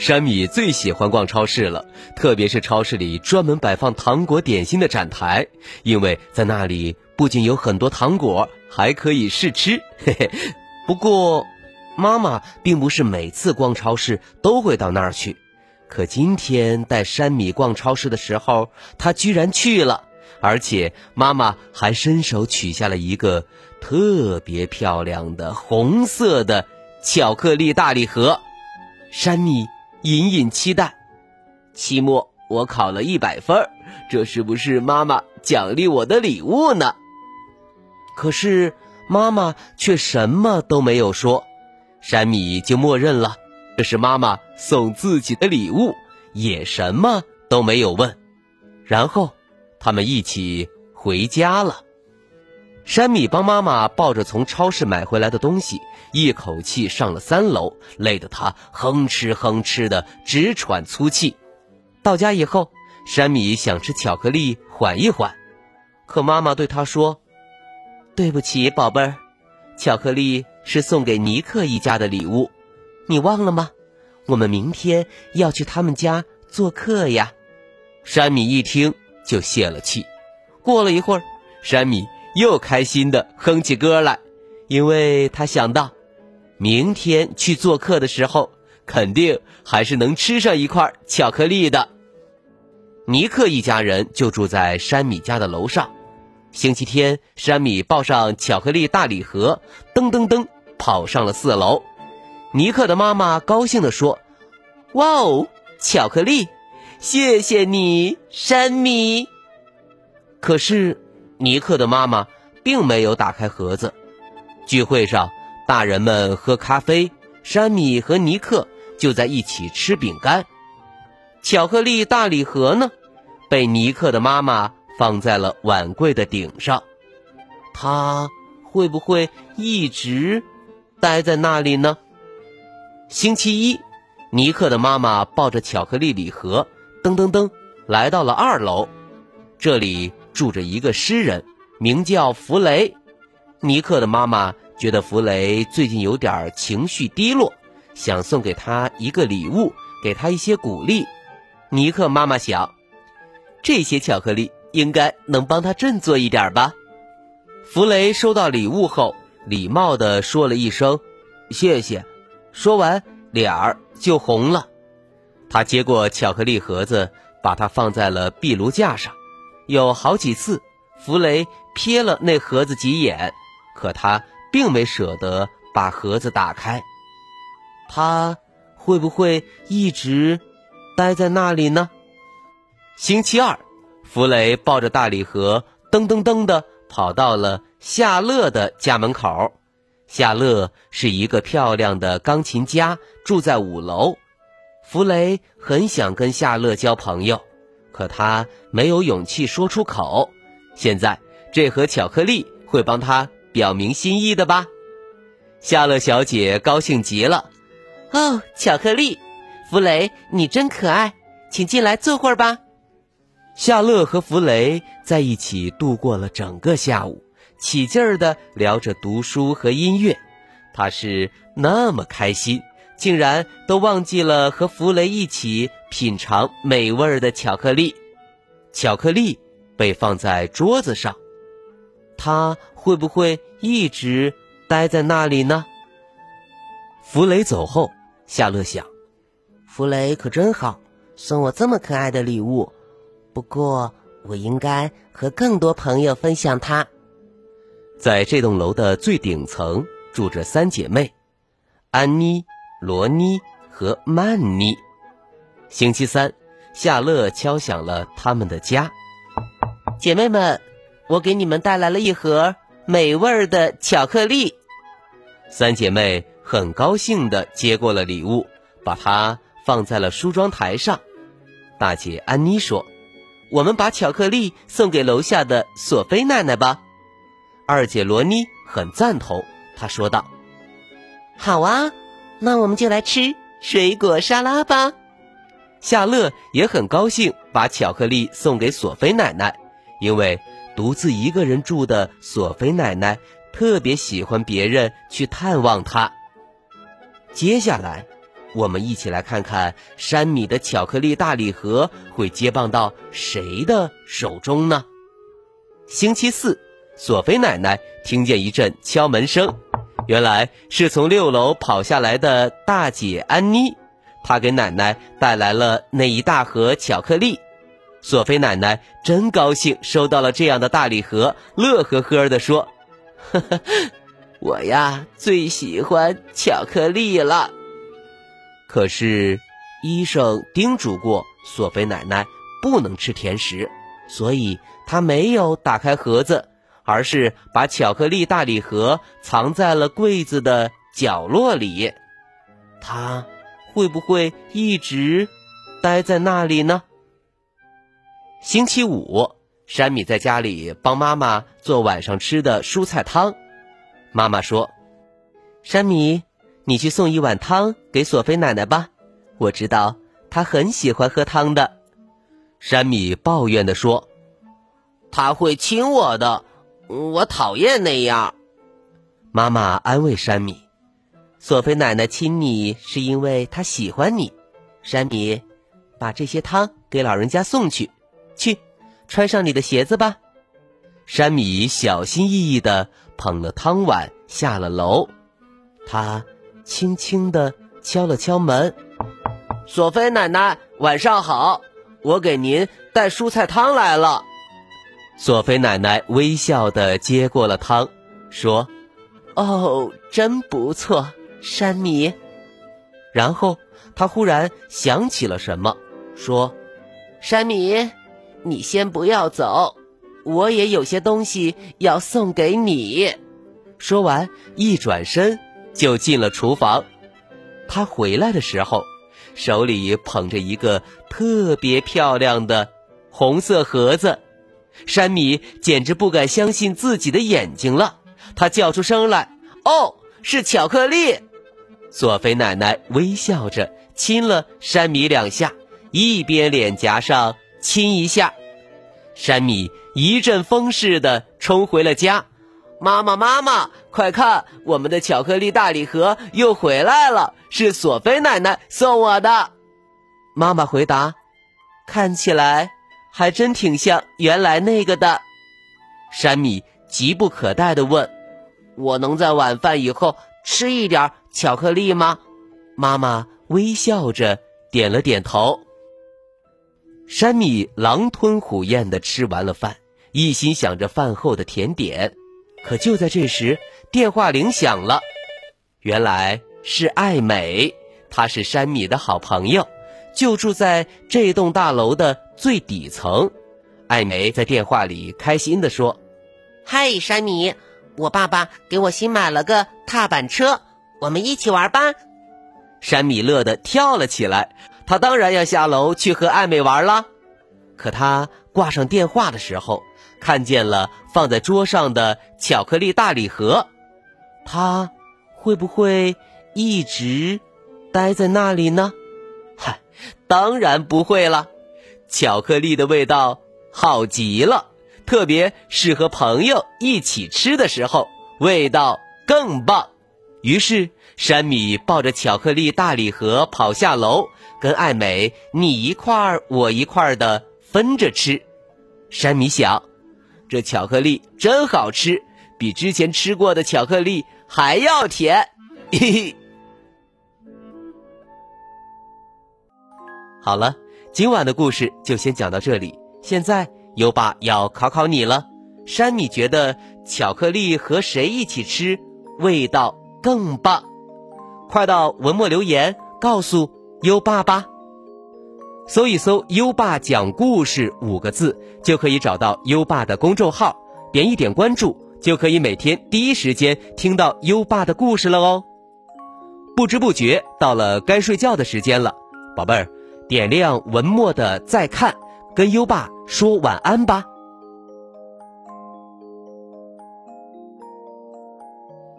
山米最喜欢逛超市了，特别是超市里专门摆放糖果点心的展台，因为在那里不仅有很多糖果，还可以试吃。嘿嘿。不过，妈妈并不是每次逛超市都会到那儿去。可今天带山米逛超市的时候，他居然去了，而且妈妈还伸手取下了一个特别漂亮的红色的巧克力大礼盒。山米。隐隐期待，期末我考了一百分，这是不是妈妈奖励我的礼物呢？可是妈妈却什么都没有说，山米就默认了这是妈妈送自己的礼物，也什么都没有问。然后他们一起回家了。山米帮妈妈抱着从超市买回来的东西，一口气上了三楼，累得他哼哧哼哧的直喘粗气。到家以后，山米想吃巧克力缓一缓，可妈妈对他说：“对不起，宝贝儿，巧克力是送给尼克一家的礼物，你忘了吗？我们明天要去他们家做客呀。”山米一听就泄了气。过了一会儿，山米。又开心的哼起歌来，因为他想到，明天去做客的时候，肯定还是能吃上一块巧克力的。尼克一家人就住在山米家的楼上。星期天，山米抱上巧克力大礼盒，噔噔噔跑上了四楼。尼克的妈妈高兴地说：“哇哦，巧克力！谢谢你，山米。”可是。尼克的妈妈并没有打开盒子。聚会上，大人们喝咖啡，山米和尼克就在一起吃饼干。巧克力大礼盒呢，被尼克的妈妈放在了碗柜的顶上。他会不会一直待在那里呢？星期一，尼克的妈妈抱着巧克力礼盒，噔噔噔来到了二楼。这里。住着一个诗人，名叫弗雷。尼克的妈妈觉得弗雷最近有点情绪低落，想送给他一个礼物，给他一些鼓励。尼克妈妈想，这些巧克力应该能帮他振作一点吧。弗雷收到礼物后，礼貌地说了一声“谢谢”，说完脸儿就红了。他接过巧克力盒子，把它放在了壁炉架上。有好几次，弗雷瞥了那盒子几眼，可他并没舍得把盒子打开。他会不会一直待在那里呢？星期二，弗雷抱着大礼盒，噔噔噔的跑到了夏乐的家门口。夏乐是一个漂亮的钢琴家，住在五楼。弗雷很想跟夏乐交朋友。可他没有勇气说出口。现在这盒巧克力会帮他表明心意的吧？夏乐小姐高兴极了。哦，巧克力，弗雷，你真可爱，请进来坐会儿吧。夏乐和弗雷在一起度过了整个下午，起劲儿的聊着读书和音乐。他是那么开心。竟然都忘记了和弗雷一起品尝美味的巧克力。巧克力被放在桌子上，他会不会一直待在那里呢？弗雷走后，夏乐想：弗雷可真好，送我这么可爱的礼物。不过，我应该和更多朋友分享它。在这栋楼的最顶层住着三姐妹，安妮。罗妮和曼妮。星期三，夏乐敲响了他们的家。姐妹们，我给你们带来了一盒美味的巧克力。三姐妹很高兴地接过了礼物，把它放在了梳妆台上。大姐安妮说：“我们把巧克力送给楼下的索菲奶奶吧。”二姐罗妮很赞同，她说道：“好啊，那我们就来吃水果沙拉吧。”夏乐也很高兴，把巧克力送给索菲奶奶，因为独自一个人住的索菲奶奶特别喜欢别人去探望她。接下来，我们一起来看看山米的巧克力大礼盒会接棒到谁的手中呢？星期四，索菲奶奶听见一阵敲门声，原来是从六楼跑下来的大姐安妮。她给奶奶带来了那一大盒巧克力，索菲奶奶真高兴收到了这样的大礼盒，乐呵呵地说：“呵呵，我呀最喜欢巧克力了。”可是医生叮嘱过索菲奶奶不能吃甜食，所以她没有打开盒子，而是把巧克力大礼盒藏在了柜子的角落里。她。会不会一直待在那里呢？星期五，山米在家里帮妈妈做晚上吃的蔬菜汤。妈妈说：“山米，你去送一碗汤给索菲奶奶吧，我知道她很喜欢喝汤的。”山米抱怨的说：“他会亲我的，我讨厌那样。”妈妈安慰山米。索菲奶奶亲你是因为她喜欢你，山米，把这些汤给老人家送去。去，穿上你的鞋子吧。山米小心翼翼地捧了汤碗下了楼，他轻轻地敲了敲门。索菲奶奶，晚上好，我给您带蔬菜汤来了。索菲奶奶微笑地接过了汤，说：“哦，真不错。”山米，然后她忽然想起了什么，说：“山米，你先不要走，我也有些东西要送给你。”说完，一转身就进了厨房。他回来的时候，手里捧着一个特别漂亮的红色盒子。山米简直不敢相信自己的眼睛了，他叫出声来：“哦，是巧克力！”索菲奶奶微笑着亲了山米两下，一边脸颊上亲一下。山米一阵风似的冲回了家。妈妈，妈妈，快看，我们的巧克力大礼盒又回来了，是索菲奶奶送我的。妈妈回答：“看起来还真挺像原来那个的。”山米急不可待地问：“我能在晚饭以后吃一点？”巧克力吗？妈妈微笑着点了点头。山米狼吞虎咽的吃完了饭，一心想着饭后的甜点。可就在这时，电话铃响了。原来是爱美，她是山米的好朋友，就住在这栋大楼的最底层。艾梅在电话里开心地说：“嗨，山米，我爸爸给我新买了个踏板车。”我们一起玩吧！山米乐得跳了起来，他当然要下楼去和艾美玩了。可他挂上电话的时候，看见了放在桌上的巧克力大礼盒，他会不会一直待在那里呢？当然不会了！巧克力的味道好极了，特别是和朋友一起吃的时候，味道更棒。于是，山米抱着巧克力大礼盒跑下楼，跟爱美你一块儿我一块儿的分着吃。山米想，这巧克力真好吃，比之前吃过的巧克力还要甜。嘿嘿。好了，今晚的故事就先讲到这里。现在优爸要考考你了：山米觉得巧克力和谁一起吃味道？更棒！快到文末留言告诉优爸吧。搜一搜“优爸讲故事”五个字，就可以找到优爸的公众号，点一点关注，就可以每天第一时间听到优爸的故事了哦。不知不觉到了该睡觉的时间了，宝贝儿，点亮文末的再看，跟优爸说晚安吧。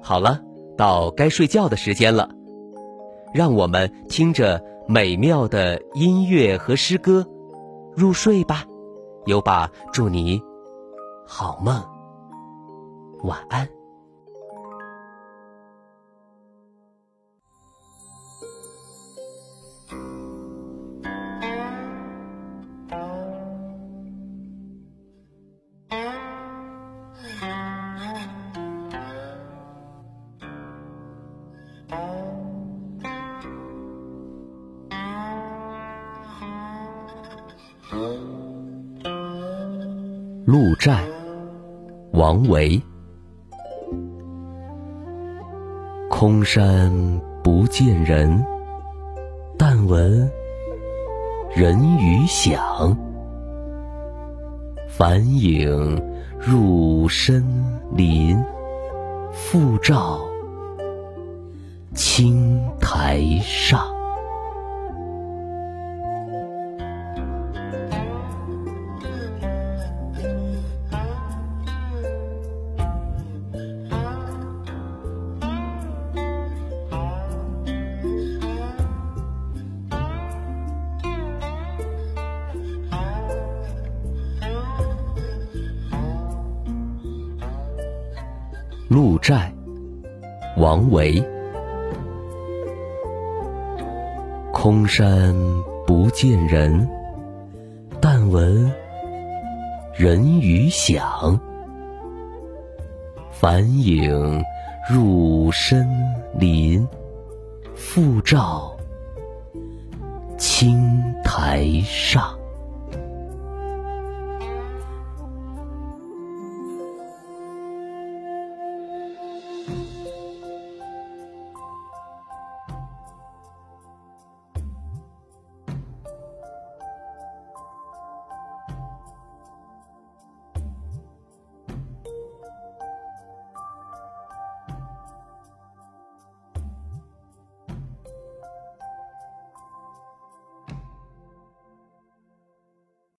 好了，到该睡觉的时间了，让我们听着美妙的音乐和诗歌入睡吧。优爸祝你好梦，晚安。鹿柴，王维。空山不见人，但闻人语响。返影入深林，复照青苔上。鹿柴，王维。空山不见人，但闻人语响。返影入深林，复照青苔上。